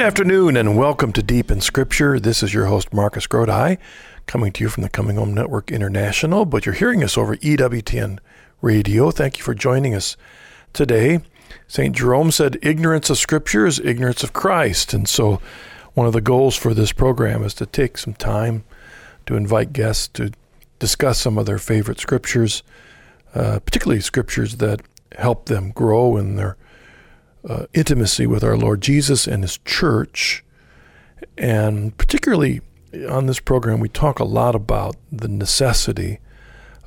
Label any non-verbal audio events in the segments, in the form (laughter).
afternoon and welcome to Deep in Scripture. This is your host, Marcus Grodi, coming to you from the Coming Home Network International, but you're hearing us over EWTN Radio. Thank you for joining us today. St. Jerome said, Ignorance of Scripture is ignorance of Christ. And so, one of the goals for this program is to take some time to invite guests to discuss some of their favorite scriptures, uh, particularly scriptures that help them grow in their uh, intimacy with our Lord Jesus and His church. And particularly on this program, we talk a lot about the necessity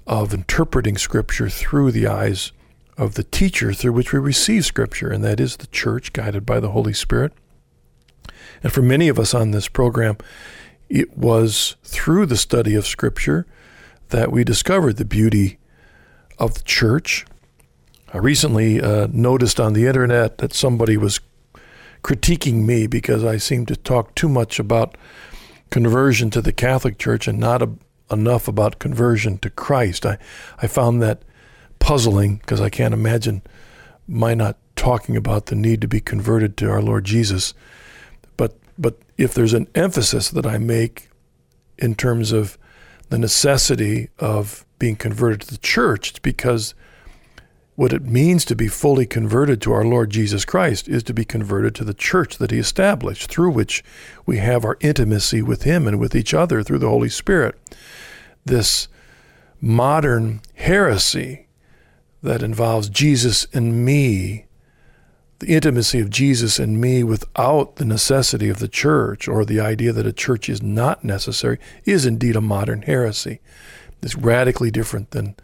of interpreting Scripture through the eyes of the teacher through which we receive Scripture, and that is the church guided by the Holy Spirit. And for many of us on this program, it was through the study of Scripture that we discovered the beauty of the church I recently uh, noticed on the internet that somebody was critiquing me because I seemed to talk too much about conversion to the Catholic Church and not a, enough about conversion to Christ. I, I found that puzzling because I can't imagine my not talking about the need to be converted to our Lord Jesus. But but if there's an emphasis that I make in terms of the necessity of being converted to the church, it's because what it means to be fully converted to our Lord Jesus Christ is to be converted to the church that He established, through which we have our intimacy with Him and with each other through the Holy Spirit. This modern heresy that involves Jesus and me, the intimacy of Jesus and me without the necessity of the church, or the idea that a church is not necessary, is indeed a modern heresy. It's radically different than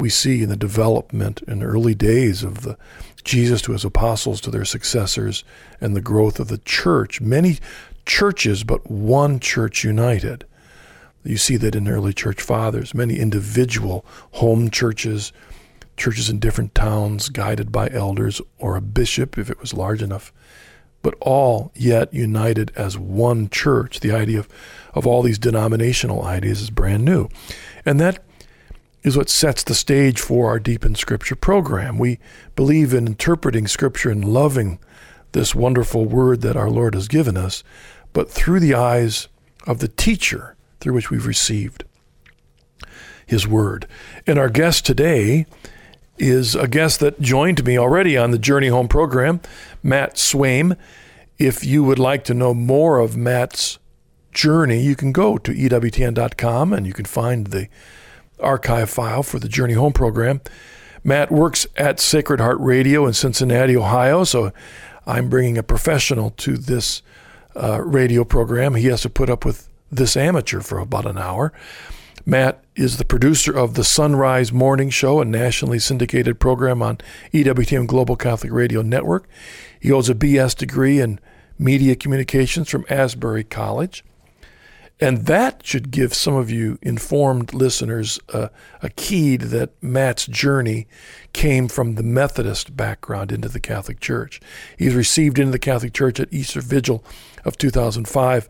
we see in the development in the early days of the Jesus to his apostles to their successors and the growth of the church. Many churches, but one church united. You see that in early church fathers, many individual home churches, churches in different towns guided by elders or a bishop if it was large enough, but all yet united as one church. The idea of, of all these denominational ideas is brand new. And that is what sets the stage for our Deep in Scripture program. We believe in interpreting Scripture and loving this wonderful word that our Lord has given us, but through the eyes of the teacher through which we've received his word. And our guest today is a guest that joined me already on the Journey Home program, Matt Swaim. If you would like to know more of Matt's journey, you can go to EWTN.com and you can find the archive file for the Journey Home program. Matt works at Sacred Heart Radio in Cincinnati, Ohio, so I'm bringing a professional to this uh, radio program. He has to put up with this amateur for about an hour. Matt is the producer of the Sunrise Morning Show, a nationally syndicated program on EWTN Global Catholic Radio Network. He holds a BS degree in media communications from Asbury College. And that should give some of you informed listeners uh, a key to that Matt's journey came from the Methodist background into the Catholic Church. He's received into the Catholic Church at Easter Vigil of 2005.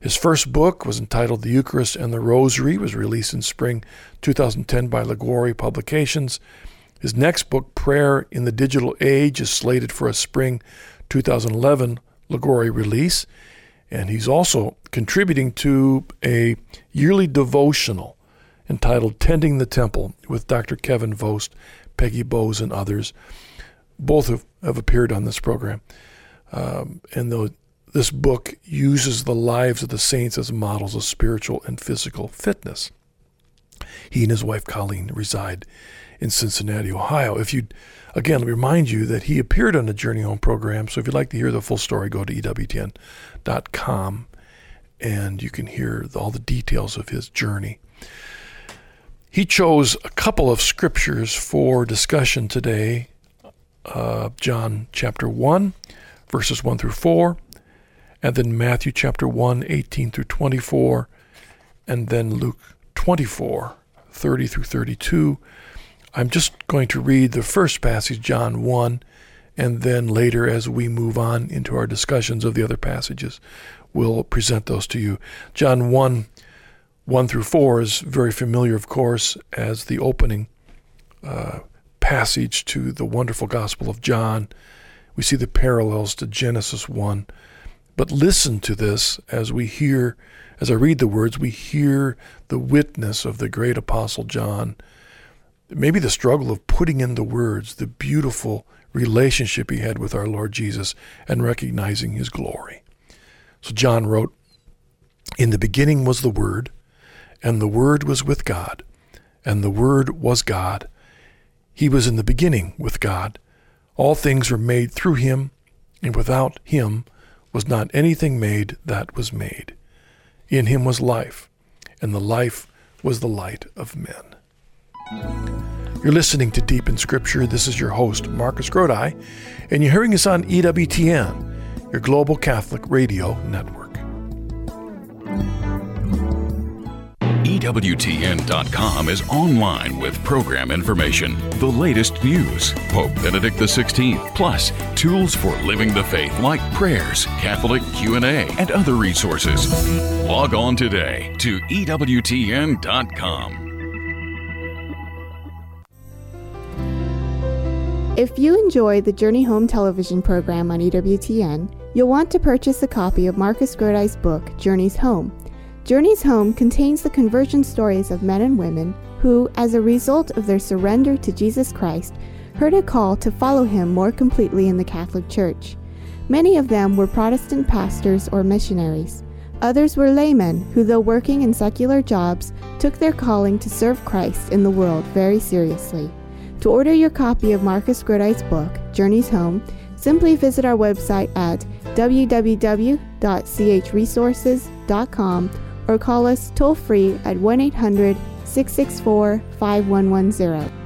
His first book was entitled The Eucharist and the Rosary, was released in spring 2010 by Liguori Publications. His next book, Prayer in the Digital Age, is slated for a spring 2011 Liguori release. And he's also contributing to a yearly devotional entitled Tending the Temple with Dr. Kevin Vost, Peggy Bowes, and others. Both have, have appeared on this program. Um, and the, this book uses the lives of the saints as models of spiritual and physical fitness. He and his wife Colleen reside in Cincinnati, Ohio. If you again let me remind you that he appeared on the Journey Home program, so if you'd like to hear the full story, go to EWTN.com and you can hear all the details of his journey. He chose a couple of scriptures for discussion today uh, John chapter 1, verses 1 through 4, and then Matthew chapter 1, 18 through 24, and then Luke 24, 30 through 32. I'm just going to read the first passage, John 1, and then later, as we move on into our discussions of the other passages, we'll present those to you. John 1 1 through 4 is very familiar, of course, as the opening uh, passage to the wonderful Gospel of John. We see the parallels to Genesis 1, But listen to this as we hear, as I read the words, we hear the witness of the great Apostle John. Maybe the struggle of putting in the words the beautiful relationship he had with our Lord Jesus and recognizing his glory. So John wrote, In the beginning was the Word, and the Word was with God, and the Word was God. He was in the beginning with God. All things were made through him, and without him was not anything made that was made. In him was life, and the life was the light of men. You're listening to Deep in Scripture. This is your host, Marcus Grodi, and you're hearing us on EWTN, your global Catholic radio network. EWTN.com is online with program information, the latest news, Pope Benedict XVI, plus tools for living the faith like prayers, Catholic Q&A, and other resources. Log on today to EWTN.com. If you enjoy the Journey Home television program on EWTN, you'll want to purchase a copy of Marcus Grodi's book, Journeys Home. Journeys Home contains the conversion stories of men and women who, as a result of their surrender to Jesus Christ, heard a call to follow him more completely in the Catholic Church. Many of them were Protestant pastors or missionaries. Others were laymen who, though working in secular jobs, took their calling to serve Christ in the world very seriously. To order your copy of Marcus Grodi's book, Journeys Home, simply visit our website at www.chresources.com or call us toll free at 1 800 664 5110.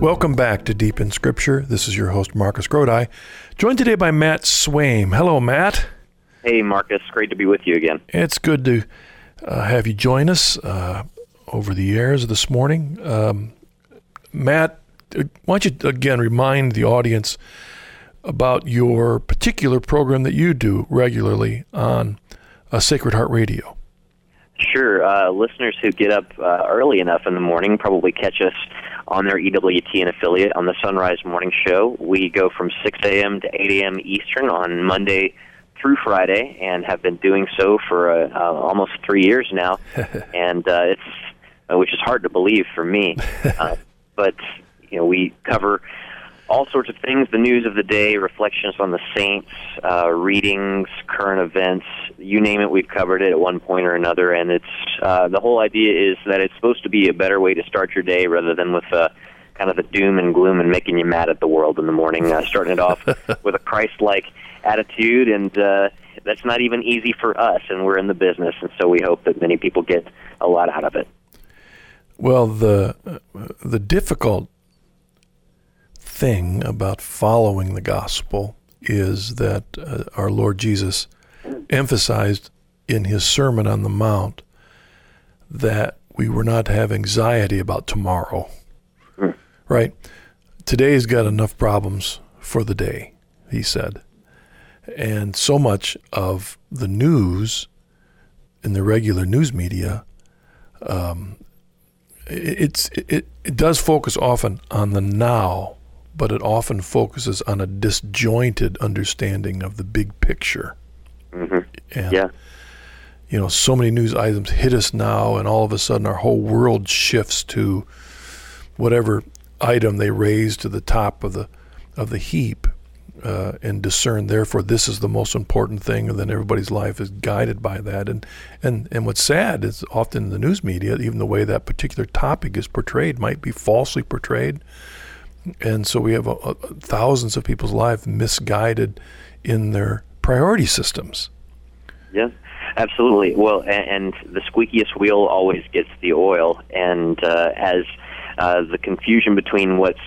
Welcome back to Deep in Scripture. This is your host, Marcus Grodi, joined today by Matt Swaim. Hello, Matt. Hey, Marcus. Great to be with you again. It's good to uh, have you join us uh, over the airs this morning. Um, Matt, uh, why don't you again remind the audience about your particular program that you do regularly on uh, Sacred Heart Radio? Sure. Uh, listeners who get up uh, early enough in the morning probably catch us on their EWTN affiliate on the Sunrise Morning Show. We go from 6 a.m. to 8 a.m. Eastern on Monday through Friday, and have been doing so for uh, uh, almost three years now. (laughs) and uh, it's uh, which is hard to believe for me, (laughs) uh, but you know we cover all sorts of things the news of the day, reflections on the saints, uh, readings, current events, you name it, we've covered it at one point or another. And it's uh, the whole idea is that it's supposed to be a better way to start your day rather than with uh, kind of the doom and gloom and making you mad at the world in the morning, uh, starting it off (laughs) with a Christ like attitude. And uh, that's not even easy for us, and we're in the business. And so we hope that many people get a lot out of it. Well, the uh, the difficult thing about following the gospel is that uh, our Lord Jesus emphasized in his Sermon on the Mount that we were not to have anxiety about tomorrow. Hmm. Right? Today's got enough problems for the day, he said. And so much of the news in the regular news media, um, it, it's it, it does focus often on the now but it often focuses on a disjointed understanding of the big picture. Mm-hmm. And, yeah. you know, so many news items hit us now, and all of a sudden our whole world shifts to whatever item they raise to the top of the of the heap. Uh, and discern therefore this is the most important thing and then everybody's life is guided by that and and and what's sad is often in the news media even the way that particular topic is portrayed might be falsely portrayed and so we have a, a, thousands of people's lives misguided in their priority systems. Yeah, absolutely. Well, and, and the squeakiest wheel always gets the oil, and uh, as uh, the confusion between what's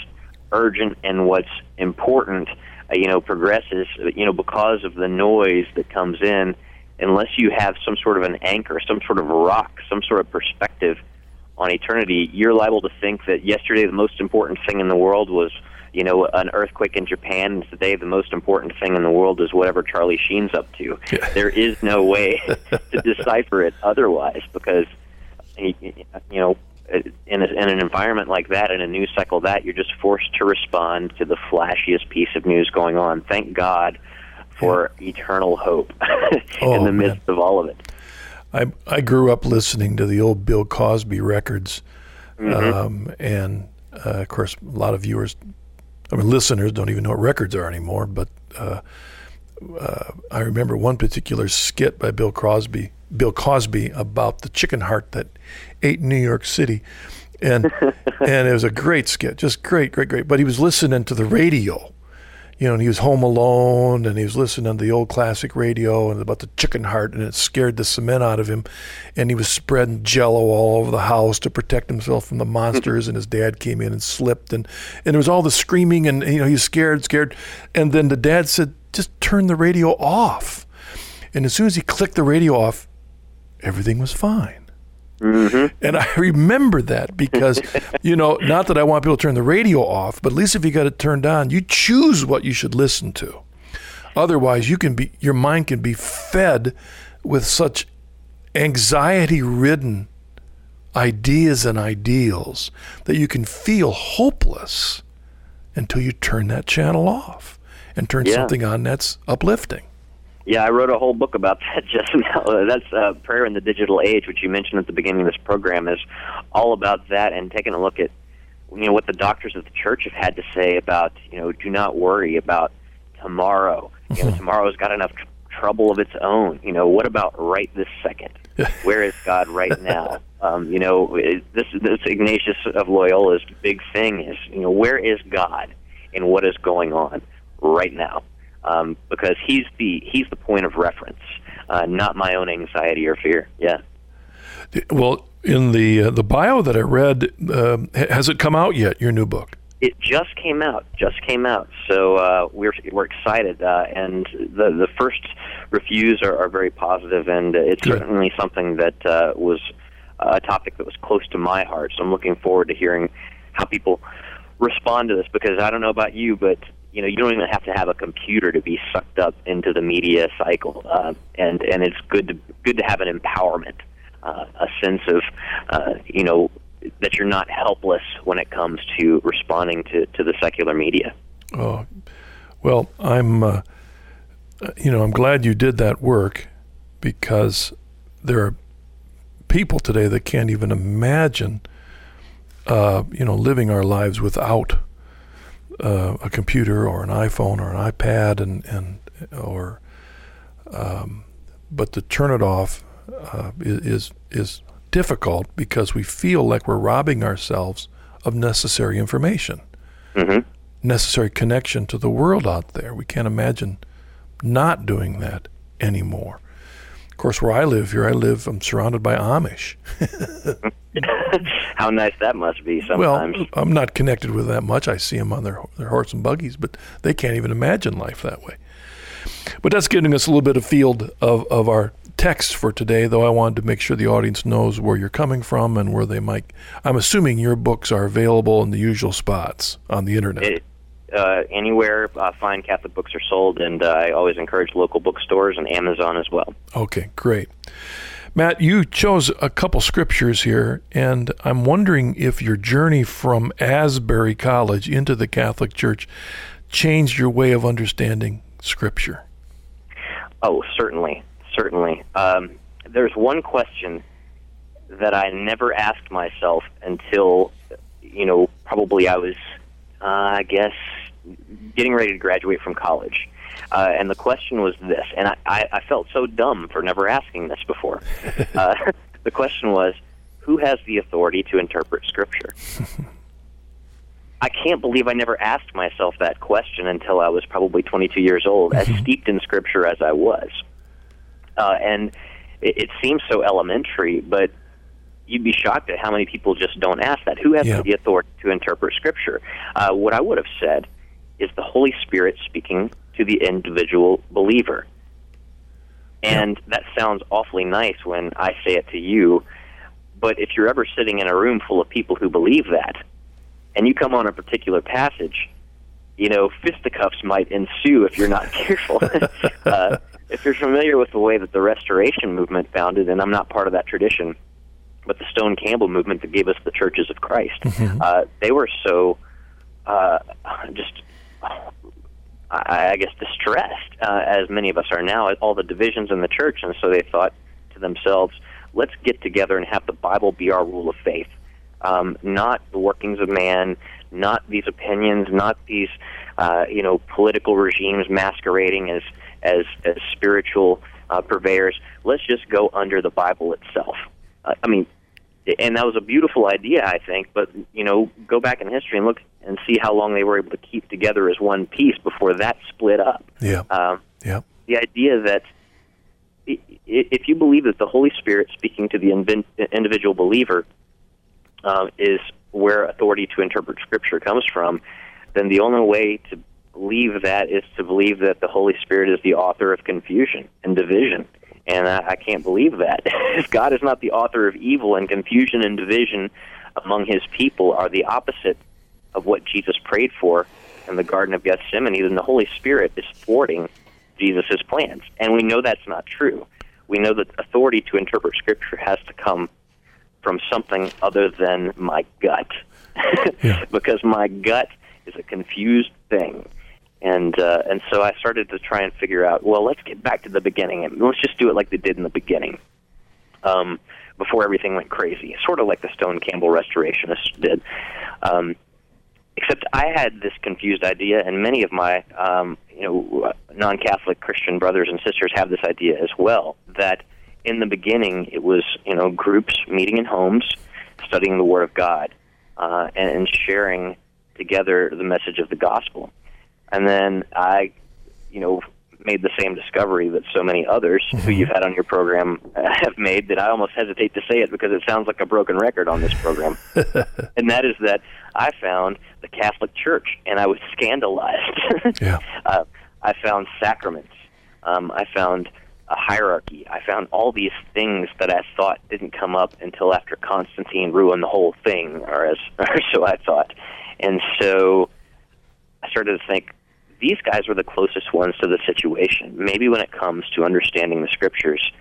urgent and what's important, uh, you know, progresses, you know, because of the noise that comes in, unless you have some sort of an anchor, some sort of rock, some sort of perspective on eternity, you're liable to think that yesterday the most important thing in the world was, you know, an earthquake in Japan, and today the most important thing in the world is whatever Charlie Sheen's up to. Yeah. There is no way (laughs) to decipher it otherwise because, you know, in an environment like that, in a news cycle that, you're just forced to respond to the flashiest piece of news going on. Thank God for yeah. eternal hope (laughs) oh, in the midst man. of all of it. I I grew up listening to the old Bill Cosby records, mm-hmm. um, and uh, of course, a lot of viewers, I mean, listeners don't even know what records are anymore. But uh, uh, I remember one particular skit by Bill Crosby, Bill Cosby, about the chicken heart that ate New York City, and (laughs) and it was a great skit, just great, great, great. But he was listening to the radio you know, and he was home alone and he was listening to the old classic radio and about the chicken heart and it scared the cement out of him. And he was spreading jello all over the house to protect himself from the (laughs) monsters. and his dad came in and slipped and, and there was all the screaming and, you know, he was scared, scared. And then the dad said, just turn the radio off. And as soon as he clicked the radio off, everything was fine. Mm-hmm. And I remember that because, (laughs) you know, not that I want people to turn the radio off, but at least if you got it turned on, you choose what you should listen to. Otherwise, you can be your mind can be fed with such anxiety-ridden ideas and ideals that you can feel hopeless until you turn that channel off and turn yeah. something on that's uplifting. Yeah, I wrote a whole book about (laughs) that just now. That's uh, Prayer in the Digital Age, which you mentioned at the beginning of this program, is all about that and taking a look at you know what the doctors of the church have had to say about you know do not worry about tomorrow. You know, (laughs) tomorrow's got enough tr- trouble of its own. You know, what about right this second? (laughs) Where is God right now? Um, you know, this this Ignatius of Loyola's big thing is you know where is God and what is going on right now um, because he's the he's the point of reference, uh, not my own anxiety or fear. Yeah. Well, in the uh, the bio that I read, uh, has it come out yet? Your new book? It just came out. Just came out. So uh, we're we're excited, uh, and the the first reviews are, are very positive, and it's Good. certainly something that uh, was a topic that was close to my heart. So I'm looking forward to hearing how people respond to this because I don't know about you, but you know you don't even have to have a computer to be sucked up into the media cycle, uh, and and it's good to good to have an empowerment, uh, a sense of uh, you know that you're not helpless when it comes to responding to to the secular media. Oh, well, I'm uh, you know I'm glad you did that work because there are people today that can't even imagine uh, you know living our lives without uh, a computer or an iPhone or an iPad and and or um, but to turn it off uh, is is difficult because we feel like we're robbing ourselves of necessary information, mm-hmm. necessary connection to the world out there. We can't imagine not doing that anymore. Of course, where I live here, I live. I'm surrounded by Amish. (laughs) How nice that must be sometimes. Well, I'm not connected with that much. I see them on their their horse and buggies, but they can't even imagine life that way. But that's giving us a little bit of field of, of our text for today, though I wanted to make sure the audience knows where you're coming from and where they might. I'm assuming your books are available in the usual spots on the internet. It, uh, anywhere uh, fine Catholic books are sold, and uh, I always encourage local bookstores and Amazon as well. Okay, great. Matt, you chose a couple scriptures here, and I'm wondering if your journey from Asbury College into the Catholic Church changed your way of understanding Scripture. Oh, certainly, certainly. Um, there's one question that I never asked myself until, you know, probably I was, uh, I guess, getting ready to graduate from college. Uh, and the question was this, and I, I, I felt so dumb for never asking this before. (laughs) Uh, (laughs) the question was, who has the authority to interpret Scripture? (laughs) I can't believe I never asked myself that question until I was probably 22 years old, as steeped in Scripture as I was. Uh, and it, it seems so elementary, but you'd be shocked at how many people just don't ask that. Who has yeah. the authority to interpret Scripture? Uh, what I would have said is the Holy Spirit speaking to the individual believer. And yeah. that sounds awfully nice when I say it to you, but if you're ever sitting in a room full of people who believe that, and you come on a particular passage, you know, fisticuffs might ensue if you're not (laughs) careful. (laughs) uh, if you're familiar with the way that the Restoration movement founded, and I'm not part of that tradition, but the Stone Campbell movement that gave us the churches of Christ. Mm-hmm. Uh, they were so uh, just, I, I guess, distressed, uh, as many of us are now, at all the divisions in the church, and so they thought to themselves, let's get together and have the Bible be our rule of faith. Um, not the workings of man, not these opinions, not these, uh, you know, political regimes masquerading as as, as spiritual uh, purveyors. Let's just go under the Bible itself. Uh, I mean, and that was a beautiful idea, I think. But you know, go back in history and look and see how long they were able to keep together as one piece before that split up. Yeah. Um, yeah. The idea that if you believe that the Holy Spirit speaking to the individual believer um, is where authority to interpret Scripture comes from, then the only way to believe that is to believe that the Holy Spirit is the author of confusion and division. And I, I can't believe that. if (laughs) God is not the author of evil and confusion and division among his people are the opposite of what Jesus prayed for in the Garden of Gethsemane, then the Holy Spirit is thwarting Jesus' plans. And we know that's not true. We know that authority to interpret Scripture has to come from something other than my gut. (laughs) yeah. because my gut is a confused thing and uh, and so I started to try and figure out. Well, let's get back to the beginning and let's just do it like they did in the beginning, um, before everything went crazy. Sort of like the Stone Campbell restorationists did. Um, except I had this confused idea, and many of my um, you know non-Catholic Christian brothers and sisters have this idea as well. That in the beginning it was you know groups meeting in homes, studying the Word of God, uh, and, and sharing together the message of the gospel and then I, you know, made the same discovery that so many others who you've had on your program have made that I almost hesitate to say it because it sounds like a broken record on this program. (laughs) and that is that I found the Catholic Church and I was scandalized. (laughs) yeah. uh, I found sacraments. Um, I found a hierarchy. I found all these things that I thought didn't come up until after Constantine ruined the whole thing, or as (laughs) or so I thought. And so I started to think, these guys were the closest ones to the situation. Maybe when it comes to understanding the scriptures,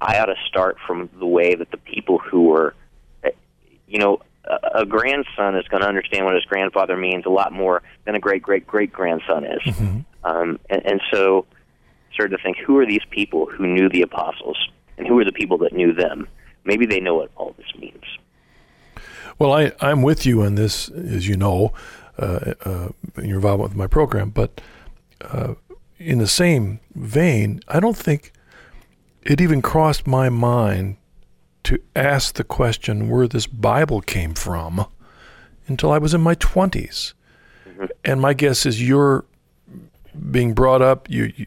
I ought to start from the way that the people who were, eh, you know, a, a grandson is going to understand what his grandfather means a lot more than a great great great grandson is. Mm-hmm. Um, and, and so, started to think, who are these people who knew the apostles, and who are the people that knew them? Maybe they know what all this means. Well, I, I'm with you on this, as you know uh, uh, your involvement with my program. But uh, in the same vein, I don't think it even crossed my mind to ask the question where this Bible came from until I was in my 20s. Mm-hmm. And my guess is you're being brought up you, you,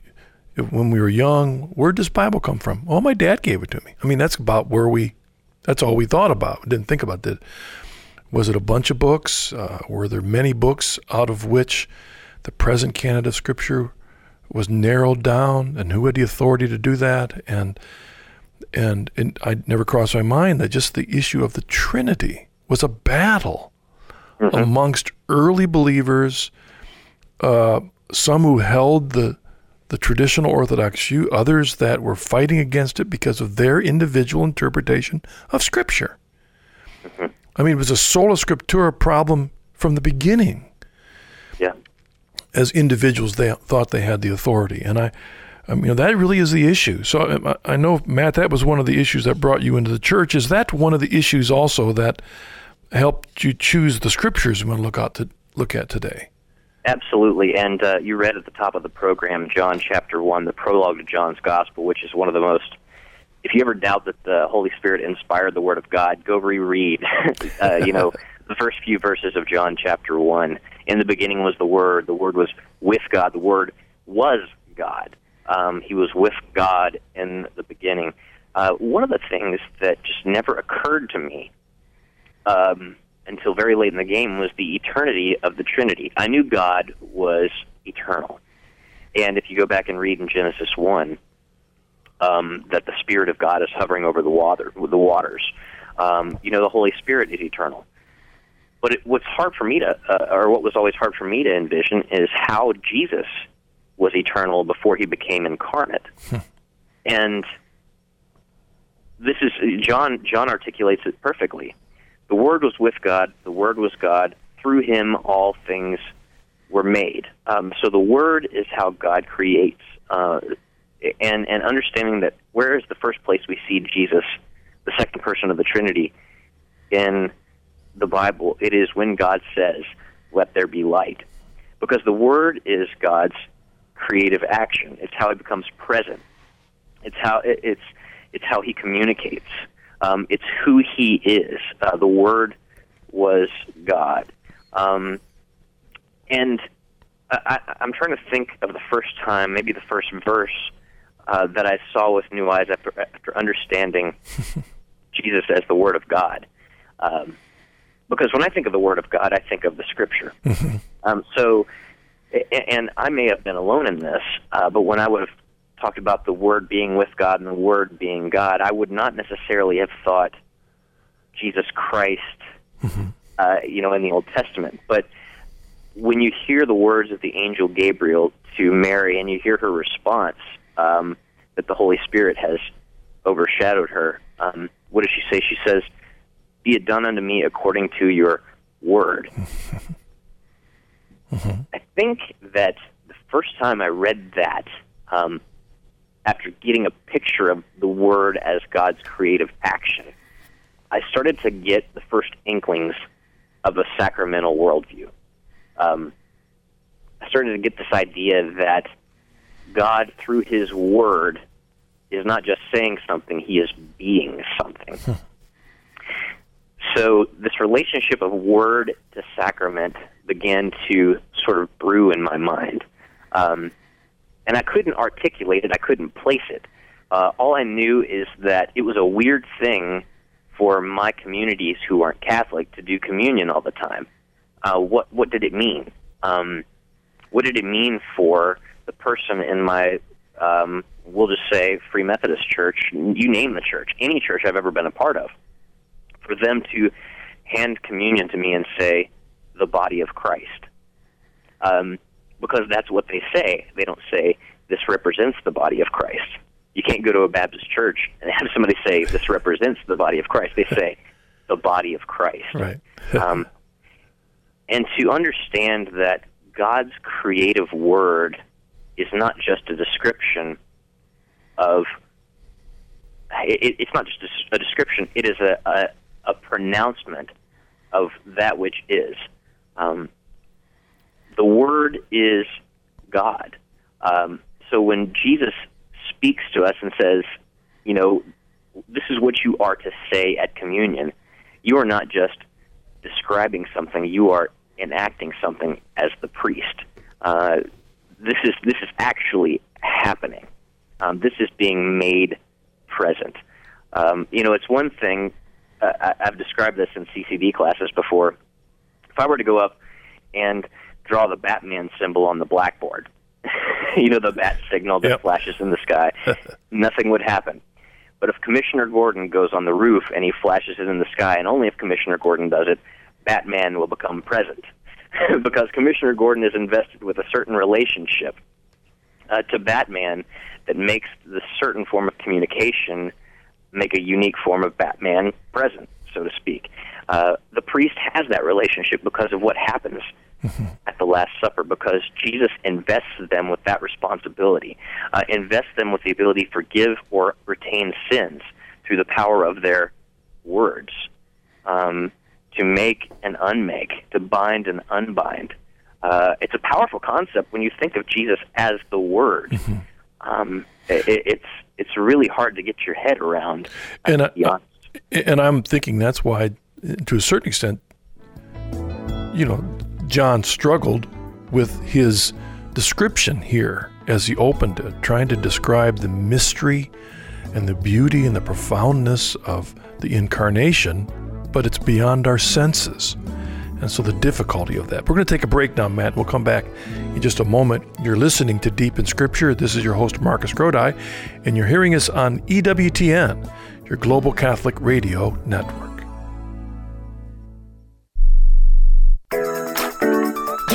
when we were young. Where does Bible come from? Well, my dad gave it to me. I mean, that's about where we. That's all we thought about. We Didn't think about that. Was it a bunch of books? Uh, were there many books out of which the present canon of Scripture was narrowed down? And who had the authority to do that? And and, and I never crossed my mind that just the issue of the Trinity was a battle mm-hmm. amongst early believers, uh, some who held the the traditional Orthodox view, others that were fighting against it because of their individual interpretation of Scripture. Mm-hmm. I mean, it was a sola scriptura problem from the beginning. Yeah. As individuals, they thought they had the authority, and I, I mean, that really is the issue. So I, I know, Matt, that was one of the issues that brought you into the church. Is that one of the issues also that helped you choose the scriptures you want to look out to look at today? Absolutely, and uh, you read at the top of the program, John chapter one, the prologue to John's Gospel, which is one of the most if you ever doubt that the Holy Spirit inspired the Word of God, go reread, (laughs) uh, you know, (laughs) the first few verses of John chapter 1. In the beginning was the Word. The Word was with God. The Word was God. Um, he was with God in the beginning. Uh, one of the things that just never occurred to me um, until very late in the game was the eternity of the Trinity. I knew God was eternal. And if you go back and read in Genesis 1, um, that the Spirit of God is hovering over the water, the waters. Um, you know, the Holy Spirit is eternal. But it, what's hard for me to, uh, or what was always hard for me to envision, is how Jesus was eternal before he became incarnate. Hmm. And this is John. John articulates it perfectly. The Word was with God. The Word was God. Through Him, all things were made. Um, so the Word is how God creates, uh, and and understanding that where is the first place we see Jesus, the second person of the Trinity, in the Bible? It is when God says, "Let there be light," because the Word is God's creative action. It's how He becomes present. It's how it, it's it's how He communicates. Um, it's who He is. Uh, the Word was God. Um, and I, I'm trying to think of the first time, maybe the first verse uh, that I saw with new eyes after after understanding (laughs) Jesus as the Word of God. Um, because when I think of the Word of God, I think of the Scripture. Mm-hmm. Um, so, and I may have been alone in this, uh, but when I would have talked about the Word being with God and the Word being God, I would not necessarily have thought Jesus Christ, Mm-hmm. uh, you know, in the Old Testament. But when you hear the words of the angel Gabriel to Mary and you hear her response um, that the Holy Spirit has overshadowed her, um, what does she say? She says, Be it done unto me according to your word. (laughs) I think that the first time I read that, um, after getting a picture of the word as God's creative action, I started to get the first inklings of a sacramental worldview. Um, I started to get this idea that God, through His Word, is not just saying something; He is being something. so this relationship of Word to sacrament began to sort of brew in my mind, um, and I couldn't articulate it. I couldn't place it. Uh, all I knew is that it was a weird thing for my communities who aren't Catholic to do communion all the time. Uh, what what did it mean? Um, what did it mean for the person in my um, we'll just say Free Methodist Church, you name the church, any church I've ever been a part of, for them to hand communion to me and say, the body of Christ. Um, because that's what they say. They don't say, this represents the body of Christ. You can't go to a Baptist church and have somebody say, this represents the body of Christ. They (laughs) say, the body of Christ. Right. (laughs) um, and to understand that God's creative word is not just a description of it, it's not just a, description it is a, a, a pronouncement of that which is. Um, the word is God. Um, so when Jesus speaks to us and says you know this is what you are to say at communion you are not just describing something you are enacting something as the priest. Uh, this is this is actually happening. Um, this is being made present. Um, you know, it's one thing. Uh, I, I've described this in CCD classes before. If I were to go up and draw the Batman symbol on the blackboard, (laughs) you know, the bat signal that Yep. flashes in the sky, (laughs) nothing would happen. But if Commissioner Gordon goes on the roof and he flashes it in the sky, and only if Commissioner Gordon does it, Batman will become present. (laughs) because Commissioner Gordon is invested with a certain relationship uh, to Batman that makes the certain form of communication make a unique form of Batman present, so to speak. Uh, the priest has that relationship because of what happens at the Last Supper, because Jesus invests them with that responsibility, uh, invests them with the ability to forgive or retain sins through the power of their words. Um, to make and unmake, to bind and unbind. Uh, it's a powerful concept when you think of Jesus as the Word. Um, it, it's it's really hard to get your head around. uh, And to I, and I'm thinking that's why, to a certain extent, you know, John struggled with his description here as he opened it, trying to describe the mystery and the beauty and the profoundness of the incarnation, but it's beyond our senses. And so the difficulty of that. We're going to take a break now, Matt. We'll come back in just a moment. You're listening to Deep in Scripture. This is your host, Marcus Grodi, and you're hearing us on EWTN, your global Catholic radio network.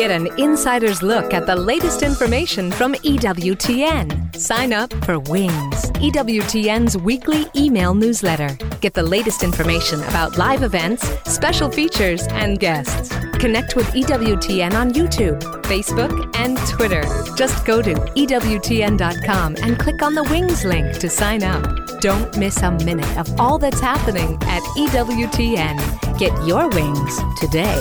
Get an insider's look at the latest information from EWTN. Sign up for Wings, EWTN's weekly email newsletter. Get the latest information about live events, special features, and guests. Connect with EWTN on YouTube, Facebook, and Twitter. Just go to EWTN.com and click on the Wings link to sign up. Don't miss a minute of all that's happening at EWTN. Get your wings today.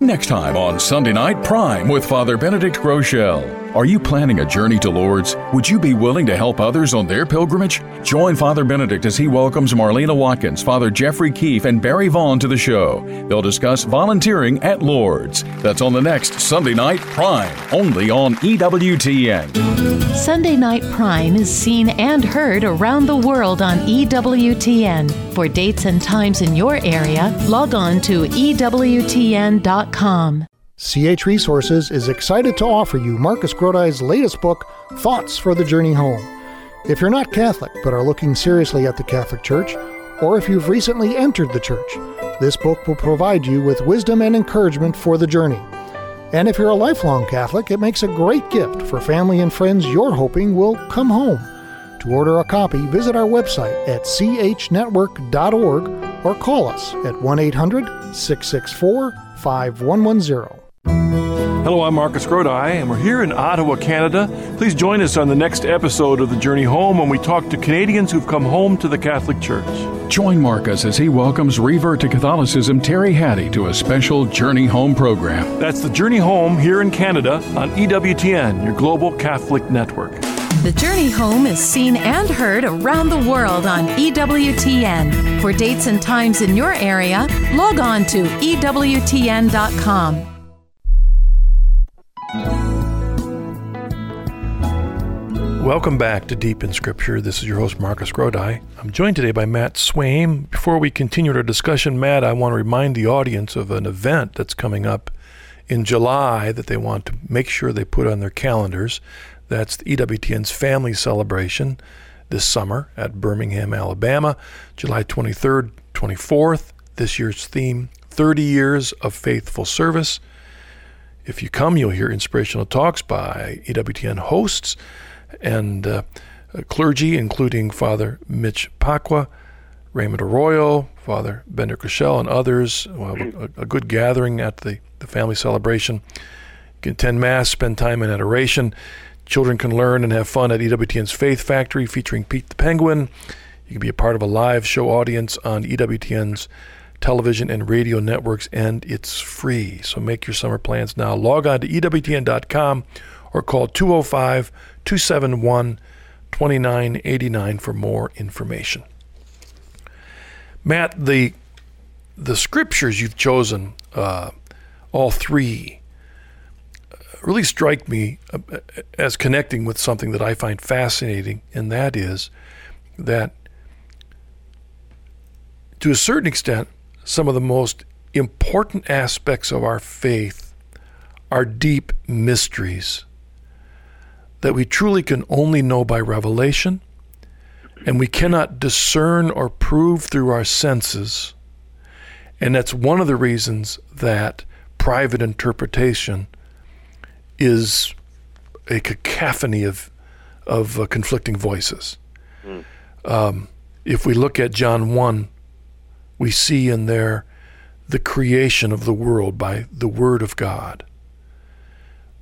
Next time on Sunday Night Prime with Father Benedict Groeschel. Are you planning a journey to Lourdes? Would you be willing to help others on their pilgrimage? Join Father Benedict as he welcomes Marlena Watkins, Father Jeffrey Keefe, and Barry Vaughn to the show. They'll discuss volunteering at Lourdes. That's on the next Sunday Night Prime, only on EWTN. Sunday Night Prime is seen and heard around the world on EWTN. For dates and times in your area, log on to EWTN.com. CH Resources is excited to offer you Marcus Grodi's latest book, Thoughts for the Journey Home. If you're not Catholic but are looking seriously at the Catholic Church, or if you've recently entered the Church, this book will provide you with wisdom and encouragement for the journey. And if you're a lifelong Catholic, it makes a great gift for family and friends you're hoping will come home. To order a copy, visit our website at chnetwork.org or call us at 1 800 664 5110. Hello, I'm Marcus Grodi, and we're here in Ottawa, Canada. Please join us on the next episode of The Journey Home when we talk to Canadians who've come home to the Catholic Church. Join Marcus as he welcomes revert to Catholicism Terry Hattie to a special Journey Home program. That's The Journey Home here in Canada on EWTN, your global Catholic network. The Journey Home is seen and heard around the world on EWTN. For dates and times in your area, log on to EWTN.com. Welcome back to Deep in Scripture. This is your host, Marcus Grodi. I'm joined today by Matt Swaim. Before we continue our discussion, Matt, I want to remind the audience of an event that's coming up in July that they want to make sure they put on their calendars. That's the EWTN's family celebration this summer at Birmingham, Alabama, July 23rd, 24th. This year's theme 30 Years of Faithful Service. If you come, you'll hear inspirational talks by EWTN hosts and uh, clergy, including Father Mitch Pacwa, Raymond Arroyo, Father Benedict Groeschel, and others. We'll have a, a, good gathering at the, the family celebration. You can attend Mass, spend time in adoration. Children can learn and have fun at EWTN's Faith Factory featuring Pete the Penguin. You can be a part of a live show audience on EWTN's television and radio networks, and it's free. So make your summer plans now. Log on to EWTN.com or call 205 271 2989 for more information. Matt, the the scriptures you've chosen, uh, all three, really strike me uh, as connecting with something that I find fascinating, and that is that to a certain extent, some of the most important aspects of our faith are deep mysteries that we truly can only know by revelation, and we cannot discern or prove through our senses. And that's one of the reasons that private interpretation is a cacophony of, of uh, conflicting voices. Mm. Um, if we look at John 1, we see in there the creation of the world by the Word of God.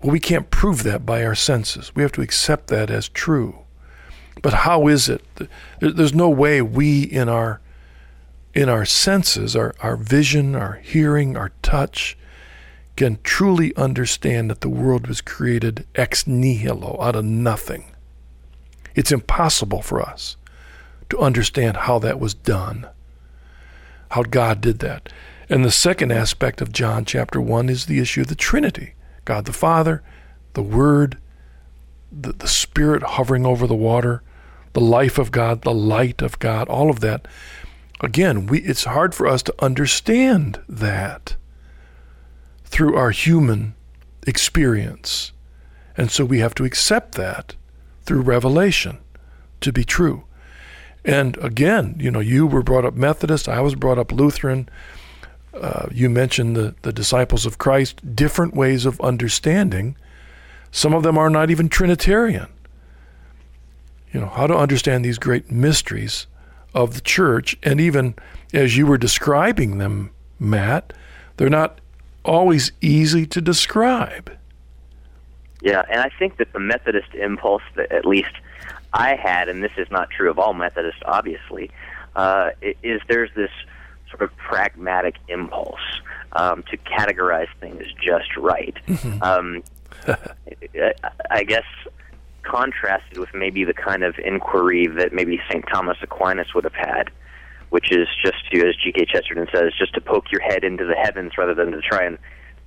Well, we can't prove that by our senses. We have to accept that as true. But how is it? There's no way we in our in our senses, our, our vision, our hearing, our touch, can truly understand that the world was created ex nihilo, out of nothing. It's impossible for us to understand how that was done, how God did that. And the second aspect of John chapter 1 is the issue of the Trinity God the Father, the Word, the, the Spirit hovering over the water, the life of God, the light of God, all of that. Again, we, it's hard for us to understand that through our human experience. And so we have to accept that through revelation to be true. And again, you know, you were brought up Methodist, I was brought up Lutheran. Uh, you mentioned the, the disciples of Christ, different ways of understanding. Some of them are not even Trinitarian. You know, how to understand these great mysteries of the church. And even as you were describing them, Matt, they're not always easy to describe. Yeah, and I think that the Methodist impulse that at least I had, and this is not true of all Methodists, obviously, uh, is there's this sort of pragmatic impulse um, to categorize things just right. Mm-hmm. Um, (laughs) I guess contrasted with maybe the kind of inquiry that maybe St. Thomas Aquinas would have had, which is just to, as G.K. Chesterton says, just to poke your head into the heavens rather than to try and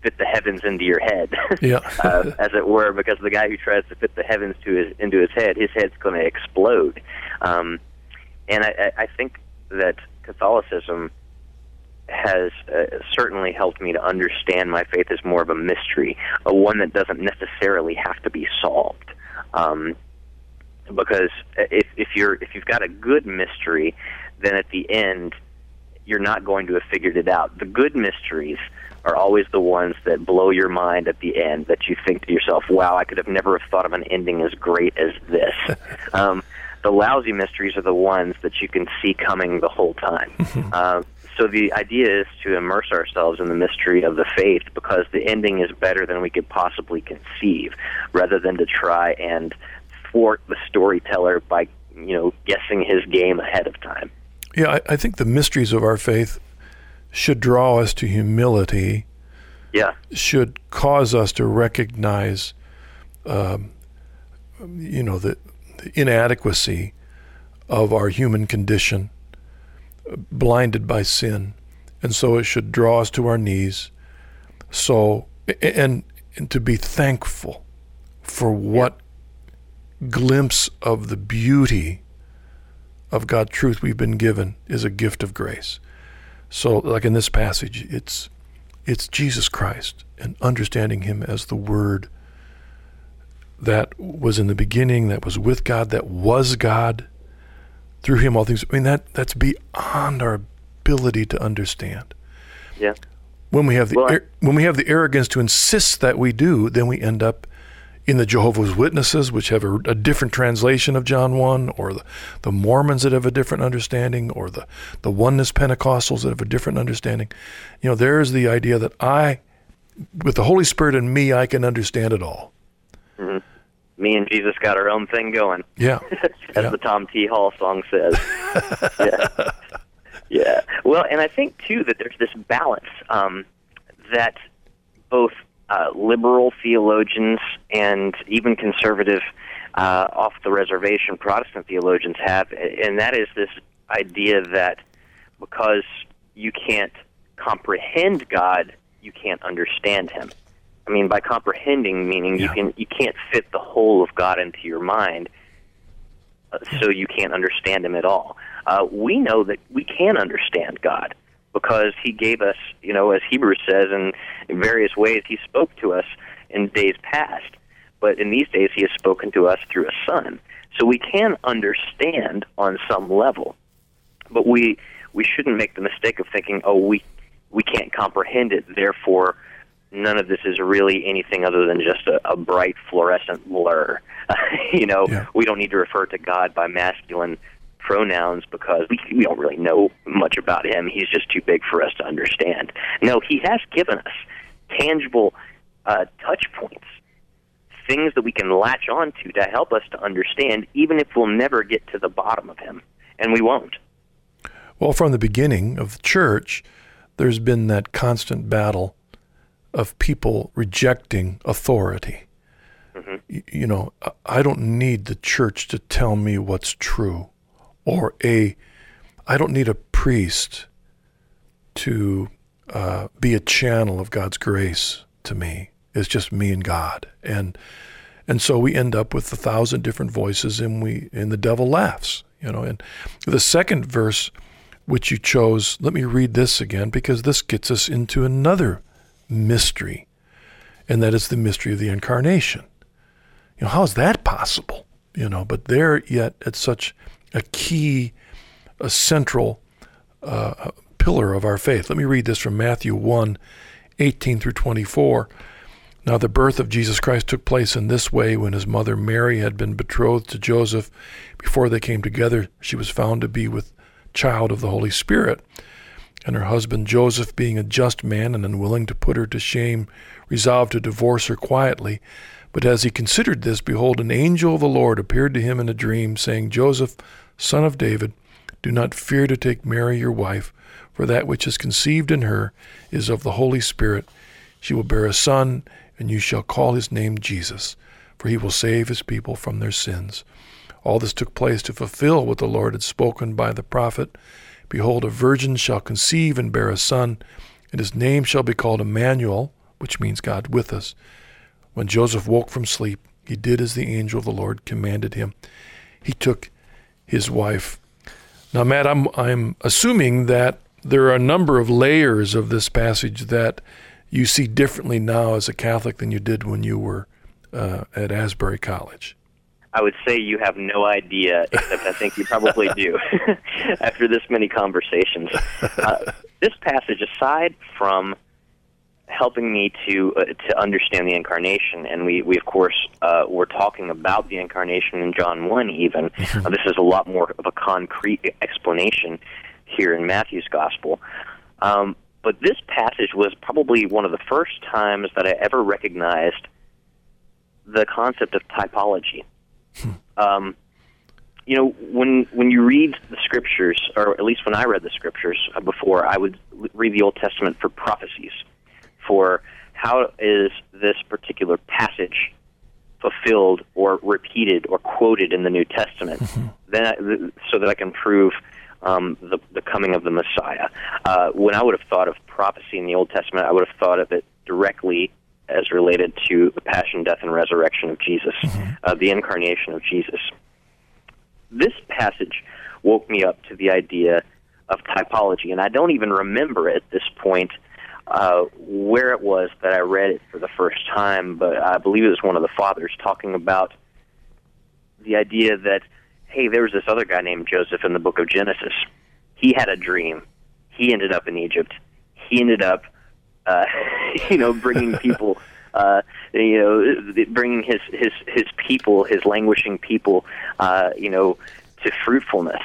fit the heavens into your head, (laughs) yeah. (laughs) uh, as it were, because the guy who tries to fit the heavens to his into his head, his head's going to explode. Um, and I, I think that Catholicism has uh, certainly helped me to understand my faith as more of a mystery, a one that doesn't necessarily have to be solved. Um, because if, if you're if you've got a good mystery, then at the end you're not going to have figured it out. The good mysteries are always the ones that blow your mind at the end that you think to yourself, wow, I could have never have thought of an ending as great as this. (laughs) um, the lousy mysteries are the ones that you can see coming the whole time. uh, (laughs) so the idea is to immerse ourselves in the mystery of the faith because the ending is better than we could possibly conceive, rather than to try and thwart the storyteller by you know guessing his game ahead of time. Yeah, I, I think the mysteries of our faith should draw us to humility. Yeah. Should cause us to recognize, um, you know, the, the inadequacy of our human condition, blinded by sin, and so it should draw us to our knees. So, and, and to be thankful for what glimpse of the beauty of God truth we've been given is a gift of grace. So, like in this passage, it's it's Jesus Christ and understanding Him as the Word that was in the beginning, that was with God, that was God. Through Him, all things. I mean, that that's beyond our ability to understand. Yeah. When we have the well, when we have the arrogance to insist that we do, then we end up in the Jehovah's Witnesses, which have a, a, different translation of John 1, or the, the Mormons that have a different understanding, or the, the Oneness Pentecostals that have a different understanding. You know, there's the idea that I, with the Holy Spirit in me, I can understand it all. Me and Jesus got our own thing going. Yeah. (laughs) As yeah. the Tom T. Hall song says. (laughs) yeah. Yeah. Well, and I think, too, that there's this balance um, that both uh, liberal theologians and even conservative uh, off the reservation Protestant theologians have, and that is this idea that because you can't comprehend God, you can't understand Him. I mean, by comprehending, meaning yeah. you can you can't fit the whole of God into your mind, uh, so you can't understand Him at all. Uh, we know that we can understand God because he gave us, you know, as Hebrews says, in, in various ways, he spoke to us in days past. But in these days, he has spoken to us through a son. So we can understand on some level, but we we shouldn't make the mistake of thinking, oh, we we can't comprehend it. Therefore, none of this is really anything other than just a, a bright fluorescent blur. (laughs) you know, yeah. we don't need to refer to God by masculine pronouns because we, we don't really know much about him. He's just too big for us to understand. No, he has given us tangible uh, touch points, things that we can latch on to to help us to understand, even if we'll never get to the bottom of him. And we won't. Well, from the beginning of the church, there's been that constant battle of people rejecting authority. Mm-hmm. You know, I don't need the church to tell me what's true or a I don't need a priest to uh, be a channel of God's grace to me. It's just me and God, and and so we end up with a thousand different voices, and we and the devil laughs, you know. And the second verse, which you chose, let me read this again because this gets us into another mystery, and that is the mystery of the incarnation. You know, how is that possible? You know, but there yet at such a key, a central uh, pillar of our faith. Let me read this from Matthew 1 18 through 24. Now, the birth of Jesus Christ took place in this way when his mother Mary had been betrothed to Joseph. Before they came together, she was found to be with child of the Holy Spirit. And her husband Joseph, being a just man and unwilling to put her to shame, resolved to divorce her quietly. But as he considered this, behold, an angel of the Lord appeared to him in a dream, saying, Joseph, son of David, do not fear to take Mary your wife, for that which is conceived in her is of the Holy Spirit. She will bear a son and you shall call his name Jesus, for he will save his people from their sins. All this took place to fulfill what the Lord had spoken by the prophet Behold, a virgin shall conceive and bear a son, and his name shall be called Emmanuel, which means God with us. When Joseph woke from sleep, he did as the angel of the Lord commanded him. He took his wife. Now, Matt, I'm, I'm assuming that there are a number of layers of this passage that you see differently now as a Catholic than you did when you were uh, at Asbury College? I would say you have no idea, except I think you probably do (laughs) after this many conversations. Uh, this passage, aside from helping me to uh, to understand the incarnation, and we, we of course uh, were talking about the incarnation in John one. Even (laughs) uh, this is a lot more of a concrete explanation here in Matthew's gospel. Um, but this passage was probably one of the first times that I ever recognized the concept of typology. Um, you know, when when you read the scriptures, or at least when I read the scriptures uh, before, I would read the Old Testament for prophecies, for how is this particular passage fulfilled or repeated or quoted in the New Testament, mm-hmm. then I, so that I can prove um, the, the coming of the Messiah. Uh, when I would have thought of prophecy in the Old Testament, I would have thought of it directly as related to the passion, death, and resurrection of Jesus, mm-hmm. uh, the incarnation of Jesus. This passage woke me up to the idea of typology, and I don't even remember at this point uh, where it was that I read it for the first time, but I believe it was one of the fathers talking about the idea that hey, there was this other guy named Joseph in the book of Genesis. He had a dream. He ended up in Egypt. He ended up, uh, (laughs) you know, bringing people, uh, you know, bringing his his his people, his languishing people, uh, you know, to fruitfulness.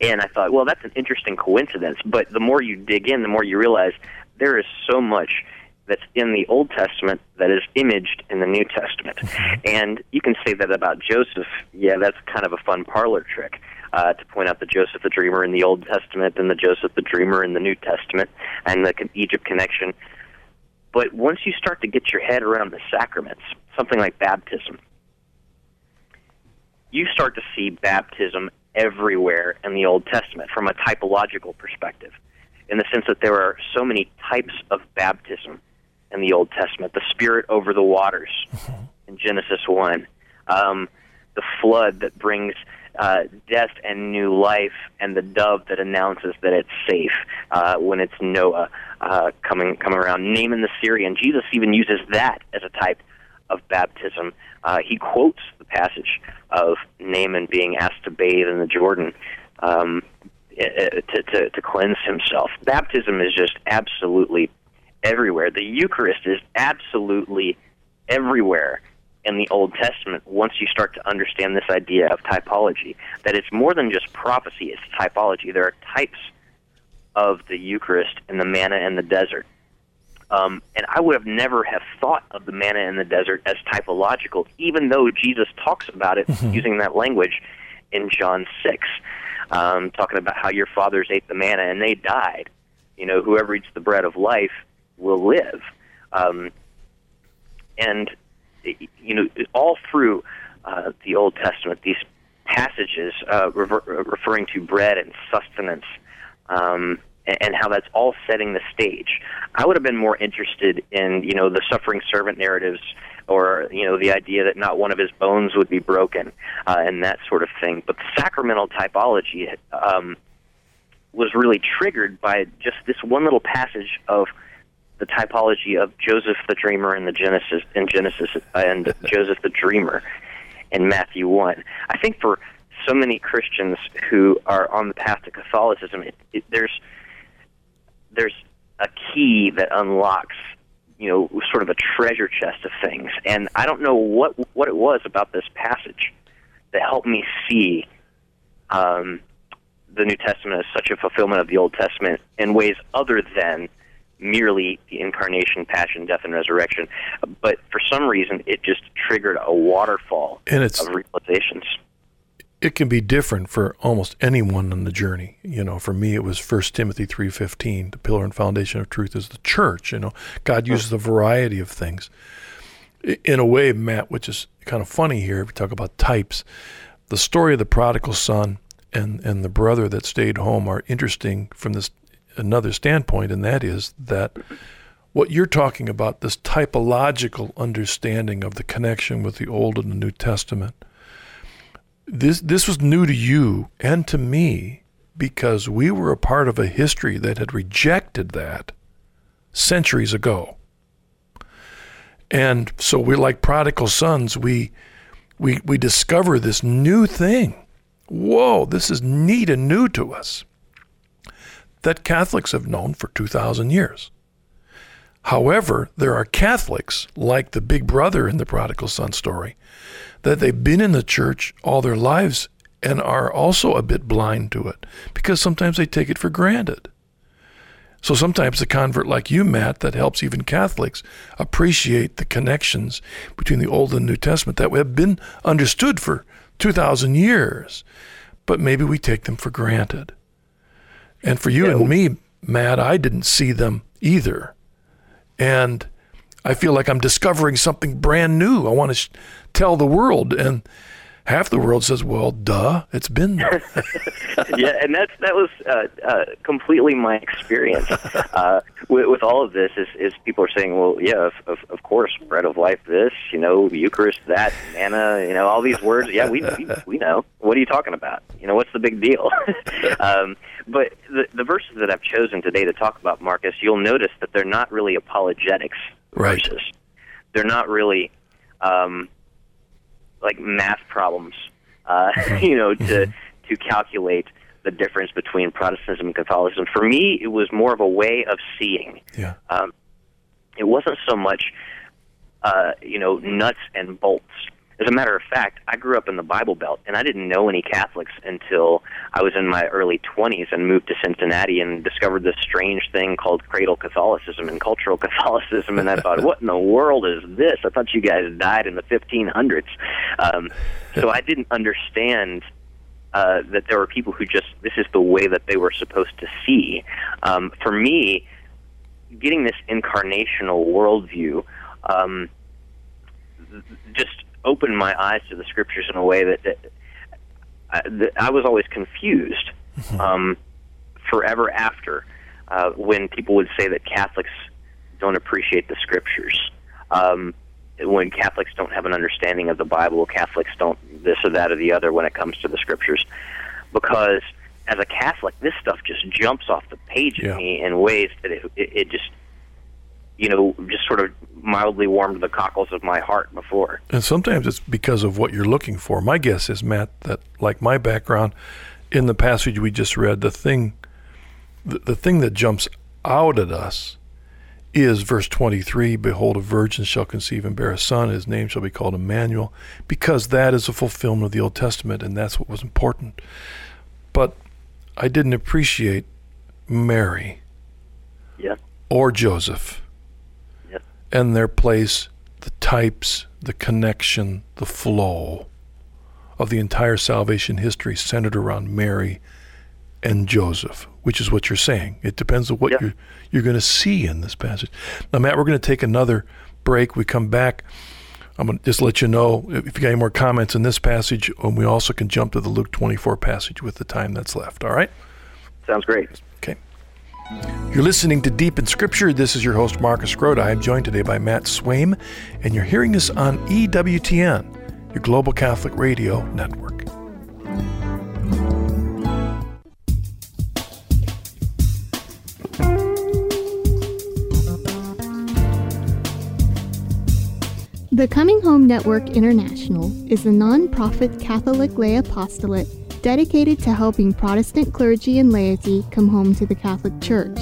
And I thought, well, that's an interesting coincidence. But the more you dig in, the more you realize there is so much that's in the Old Testament that is imaged in the New Testament. Mm-hmm. And you can say that about Joseph. Yeah, that's kind of a fun parlor trick uh, to point out the Joseph the Dreamer in the Old Testament and the Joseph the Dreamer in the New Testament and the Egypt connection. But once you start to get your head around the sacraments, something like baptism, you start to see baptism everywhere in the Old Testament from a typological perspective, in the sense that there are so many types of baptism in the Old Testament, the Spirit over the waters in Genesis 1, um, the flood that brings uh, death and new life, and the dove that announces that it's safe uh, when it's Noah uh, coming coming around. Naaman the Syrian. Jesus even uses that as a type of baptism. Uh, he quotes the passage of Naaman being asked to bathe in the Jordan. Um, eh, eh, to, to, to cleanse himself. Baptism is just absolutely everywhere. The Eucharist is absolutely everywhere in the Old Testament once you start to understand this idea of typology. That it's more than just prophecy, it's typology. There are types of the Eucharist and the manna in the desert. Um, and I would have never have thought of the manna in the desert as typological, even though Jesus talks about it mm-hmm. using that language in John 6, um, talking about how your fathers ate the manna and they died. You know, whoever eats the bread of life will live. Um, and you know, all through uh, the Old Testament, these passages uh, rever- referring to bread and sustenance, um, and, and how that's all setting the stage. I would have been more interested in you know the suffering servant narratives, or you know the idea that not one of his bones would be broken, uh, and that sort of thing. But the sacramental typology um, was really triggered by just this one little passage of the typology of Joseph the Dreamer in the Genesis in Genesis and (laughs) Joseph the Dreamer in Matthew one. I think for so many Christians who are on the path to Catholicism, it, it, there's there's a key that unlocks you know sort of a treasure chest of things and i don't know what what it was about this passage that helped me see um, the new testament as such a fulfillment of the old testament in ways other than merely the incarnation passion death and resurrection but for some reason it just triggered a waterfall and it's of realizations it can be different for almost anyone on the journey. You know, for me, it was First Timothy three fifteen. The pillar and foundation of truth is the church. You know, God hmm. uses a variety of things. In a way, Matt, which is kind of funny here, if we talk about types, the story of the prodigal son and and the brother that stayed home are interesting from this another standpoint, and that is that what you're talking about, this typological understanding of the connection with the Old and the New Testament this this was new to you and to me because we were a part of a history that had rejected that centuries ago. And so we're like prodigal sons, we we we discover this new thing. Whoa, this is neat and new to us. That Catholics have known for 2000 years. However, there are Catholics like the big brother in the prodigal son story that they've been in the church all their lives and are also a bit blind to it because sometimes they take it for granted. So sometimes a convert like you, Matt, that helps even Catholics appreciate the connections between the Old and New Testament that have been understood for 2,000 years, but maybe we take them for granted. And for you yeah. and me, Matt, I didn't see them either. And I feel like I'm discovering something brand new. I want to sh- tell the world, and half the world says, "Well, duh, it's been there." (laughs) yeah, and that's that was uh, uh, completely my experience uh, with, with all of this. Is, is people are saying, "Well, yeah, of, of, of course, bread of life, this, you know, Eucharist, that, manna, you know, all these words. Yeah, we we, (laughs) we know. What are you talking about? You know, what's the big deal?" (laughs) um, but the, the verses that I've chosen today to talk about, Marcus, you'll notice that they're not really apologetics right. verses. They're not really um, like math problems, uh, (laughs) you know, to (laughs) to calculate the difference between Protestantism and Catholicism. For me, it was more of a way of seeing. Yeah. Um, it wasn't so much, uh, you know, nuts and bolts as a matter of fact, I grew up in the Bible Belt, and I didn't know any Catholics until I was in my early 20s and moved to Cincinnati and discovered this strange thing called cradle Catholicism and cultural (laughs) Catholicism. And I thought, what in the world is this? I thought you guys died in the 1500s. Um, so I didn't understand uh, that there were people who just, this is the way that they were supposed to see. Um, for me, getting this incarnational worldview, um, just opened my eyes to the scriptures in a way that, that, I, that I was always confused mm-hmm. um, forever after uh, when people would say that Catholics don't appreciate the scriptures. Um, when Catholics don't have an understanding of the Bible, Catholics don't this or that or the other when it comes to the scriptures. Because as a Catholic, this stuff just jumps off the page yeah. me in ways that it, it, it just you know, just sort of mildly warmed the cockles of my heart before. And sometimes it's because of what you're looking for. My guess is, Matt, that like my background in the passage we just read, the thing, the, the thing that jumps out at us is verse 23 Behold, a virgin shall conceive and bear a son, his name shall be called Emmanuel, because that is a fulfillment of the Old Testament, and that's what was important. But I didn't appreciate Mary yeah. or Joseph and their place, the types, the connection, the flow of the entire salvation history centered around Mary and Joseph, which is what you're saying. It depends on what you're you're going to see in this passage. Now, Matt, we're going to take another break. We come back. I'm going to just let you know if you got any more comments in this passage, and we also can jump to the Luke 24 passage with the time that's left. All right? Sounds great. You're listening to Deep in Scripture. This is your host, Marcus Grodi. I'm joined today by Matt Swaim, and you're hearing us on EWTN, your Global Catholic Radio Network. The Coming Home Network International is a non-profit Catholic lay apostolate dedicated to helping Protestant clergy and laity come home to the Catholic Church.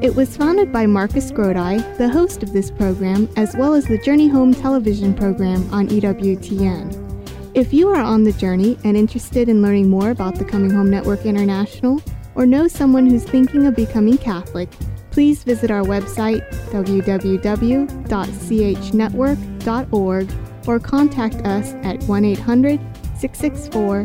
It was founded by Marcus Grodi, the host of this program, as well as the Journey Home television program on EWTN. If you are on the journey and interested in learning more about the Coming Home Network International, or know someone who's thinking of becoming Catholic, please visit our website www.chnetwork.org or contact us at 1 800 664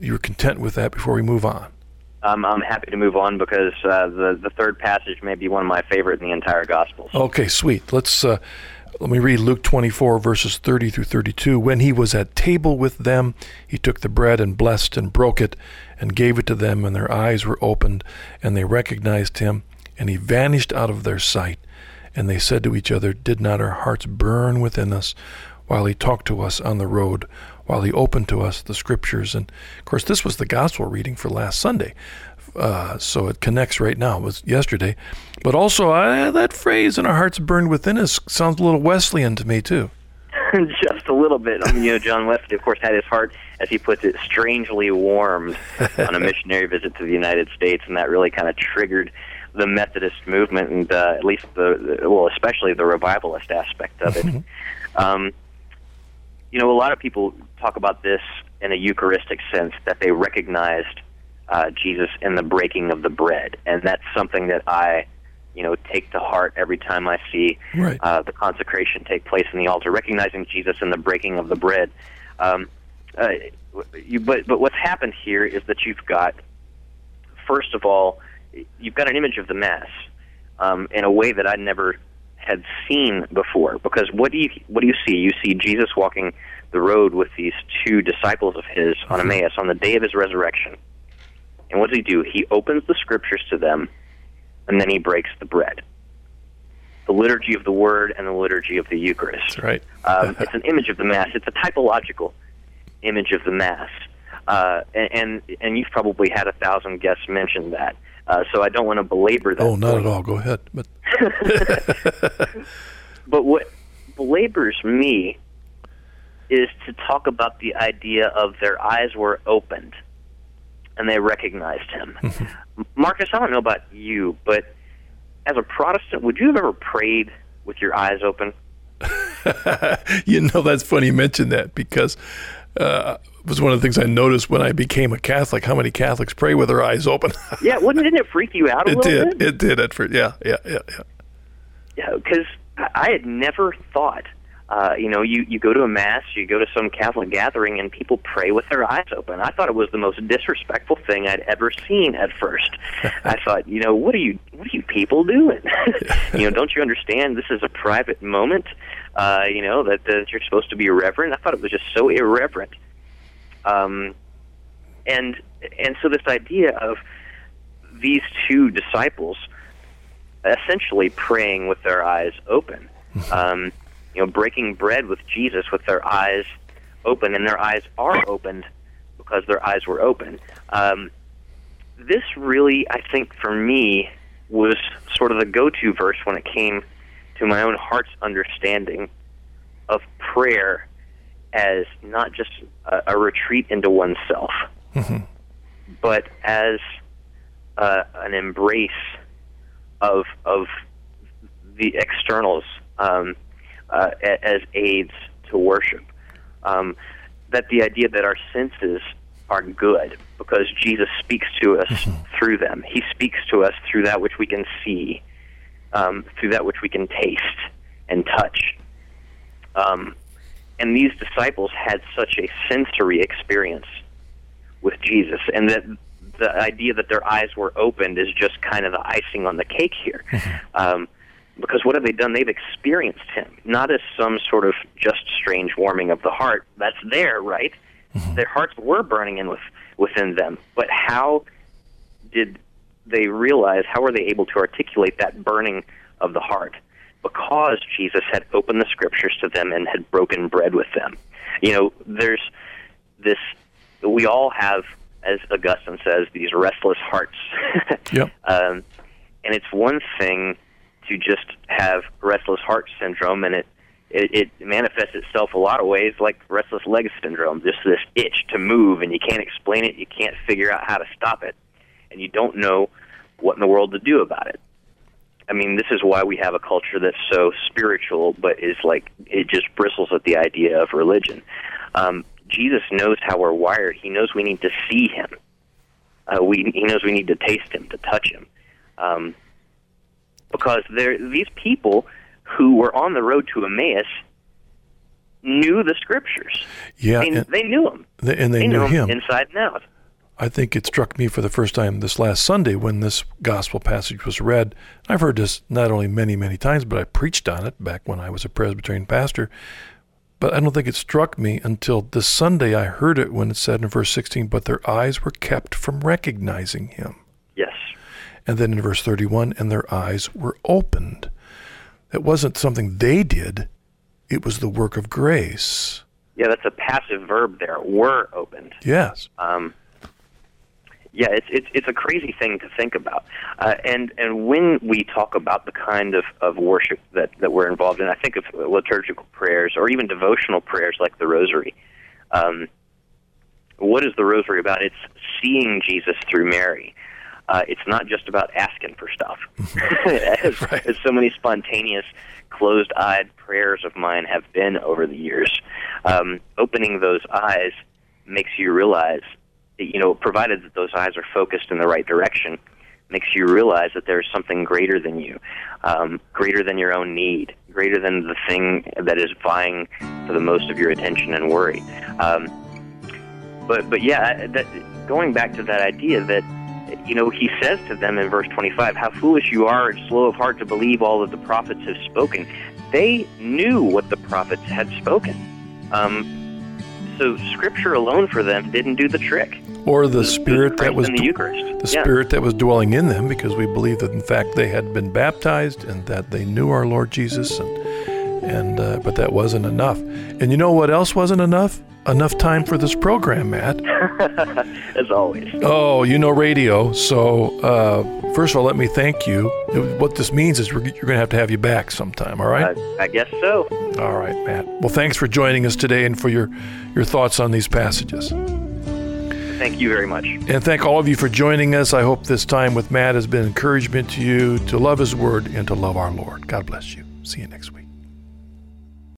You're content with that before we move on. Um, I'm happy to move on because uh, the the third passage may be one of my favorite in the entire Gospels. Okay, sweet. Let's uh, let me read Luke 24, verses 30 through 32. When he was at table with them, he took the bread and blessed and broke it and gave it to them, and their eyes were opened, and they recognized him, and he vanished out of their sight. And they said to each other, Did not our hearts burn within us while he talked to us on the road, while he opened to us the scriptures? And of course, this was the gospel reading for last Sunday. Uh, so it connects right now. It was yesterday. But also, uh, that phrase, and our hearts burned within us, sounds a little Wesleyan to me, too. (laughs) Just a little bit. I mean, you know, John Wesley, of course, had his heart, as he puts it, strangely warmed on a (laughs) missionary visit to the United States, and that really kind of triggered the Methodist movement, and uh, at least the, the, well, especially the revivalist aspect of it. um, you know, a lot of people talk about this in a Eucharistic sense that they recognized uh, Jesus in the breaking of the bread, and that's something that I, you know, take to heart every time I see right. uh, the consecration take place in the altar, recognizing Jesus in the breaking of the bread. Um, uh, you, but but what's happened here is that you've got, first of all, you've got an image of the Mass um, in a way that I never had seen before. Because what do you what do you see? You see Jesus walking the road with these two disciples of his on Emmaus on the day of his resurrection. And what does he do? He opens the scriptures to them, and then he breaks the bread. The liturgy of the Word and the liturgy of the Eucharist. That's right. um, it's an image of the Mass. It's a typological image of the Mass. Uh, and, and and you've probably had a thousand guests mention that. Uh, so I don't want to belabor that. Oh, not point. at all. Go ahead. But (laughs) (laughs) But what belabors me is to talk about the idea of their eyes were opened and they recognized him. (laughs) Marcus, I don't know about you, but as a Protestant, would you have ever prayed with your eyes open? (laughs) you know, that's funny you mentioned that because uh, it was one of the things I noticed when I became a Catholic. How many Catholics pray with their eyes open? (laughs) yeah, wouldn't didn't it freak you out a it little did. bit? It did at first. Yeah, yeah, yeah, yeah. Yeah, because I had never thought. Uh, you know, you you go to a mass, you go to some Catholic gathering, and people pray with their eyes open. I thought it was the most disrespectful thing I'd ever seen. At first, (laughs) I thought, you know, what are you what are you people doing? (laughs) you know, don't you understand? This is a private moment. Uh, you know that, that you're supposed to be reverent. I thought it was just so irreverent. Um, and and so this idea of these two disciples essentially praying with their eyes open. (laughs) Um, you know, breaking bread with Jesus with their eyes open, and their eyes are opened because their eyes were open. Um, this really, I think, for me, was sort of the go-to verse when it came to my own heart's understanding of prayer as not just a, a retreat into oneself, but as uh, an embrace of of the externals um, uh, as aids to worship. Um, that the idea that our senses are good because Jesus speaks to us through them. He speaks to us through that which we can see, um, through that which we can taste and touch. Um, and these disciples had such a sensory experience with Jesus, and that the idea that their eyes were opened is just kind of the icing on the cake here. um, because what have they done? They've experienced him, not as some sort of just strange warming of the heart. That's there, right? Their hearts were burning in with, within them. But how did they realize how are they able to articulate that burning of the heart? Because Jesus had opened the scriptures to them and had broken bread with them. You know, there's this. We all have, as Augustine says, these restless hearts. (laughs) Yep. um, and it's one thing to just have restless heart syndrome, and it, it it manifests itself a lot of ways like restless leg syndrome. Just this itch to move, and you can't explain it. You can't figure out how to stop it, and you don't know what in the world to do about it. I mean, this is why we have a culture that's so spiritual, but is like it just bristles at the idea of religion. Um, Jesus knows how we're wired. He knows we need to see Him. Uh, we he knows we need to taste Him, to touch Him, um, because there these people who were on the road to Emmaus knew the Scriptures. Yeah, they, and they knew them. they, and they, They knew knew him. inside and out. I think it struck me for the first time this last Sunday when this gospel passage was read. I've heard this not only many, many times, but I preached on it back when I was a Presbyterian pastor. But I don't think it struck me until this Sunday I heard it when it said in verse 16, but their eyes were kept from recognizing him. Yes. And then in verse 31, and their eyes were opened. That wasn't something they did, it was the work of grace. Yeah, that's a passive verb there. Were opened. Yes. Um, yeah, it's it's it's a crazy thing to think about. Uh, and and when we talk about the kind of, of worship that, that we're involved in, I think of liturgical prayers or even devotional prayers like the Rosary. Um, what is the Rosary about? It's seeing Jesus through Mary. Uh, it's not just about asking for stuff, (laughs) (laughs) as, Right. as so many spontaneous, closed-eyed prayers of mine have been over the years. Um, opening those eyes makes you realize you know, provided that those eyes are focused in the right direction, makes you realize that there's something greater than you, um, greater than your own need, greater than the thing that is vying for the most of your attention and worry. Um, but but yeah, that, going back to that idea that you know he says to them in verse 25, "How foolish you are, and slow of heart to believe all that the prophets have spoken." They knew what the prophets had spoken. Um, so Scripture alone for them didn't do the trick Or the spirit that was in the Eucharist. the Yeah. spirit that was dwelling in them because we believe that in fact they had been baptized and that they knew our Lord Jesus and and uh, but that wasn't enough. And you know what else wasn't enough? Enough time for this program, Matt. (laughs) as always. Oh, you know radio. So uh, first of all, let me thank you. What this means is we're, you're going to have to have you back sometime. All right. I, I guess so. all right, Matt. Well, thanks for joining us today and for your your thoughts on these passages. Thank you very much. And thank all of you for joining us. I hope this time with Matt has been encouragement to you to love His Word and to love our Lord. God bless you. See you next week.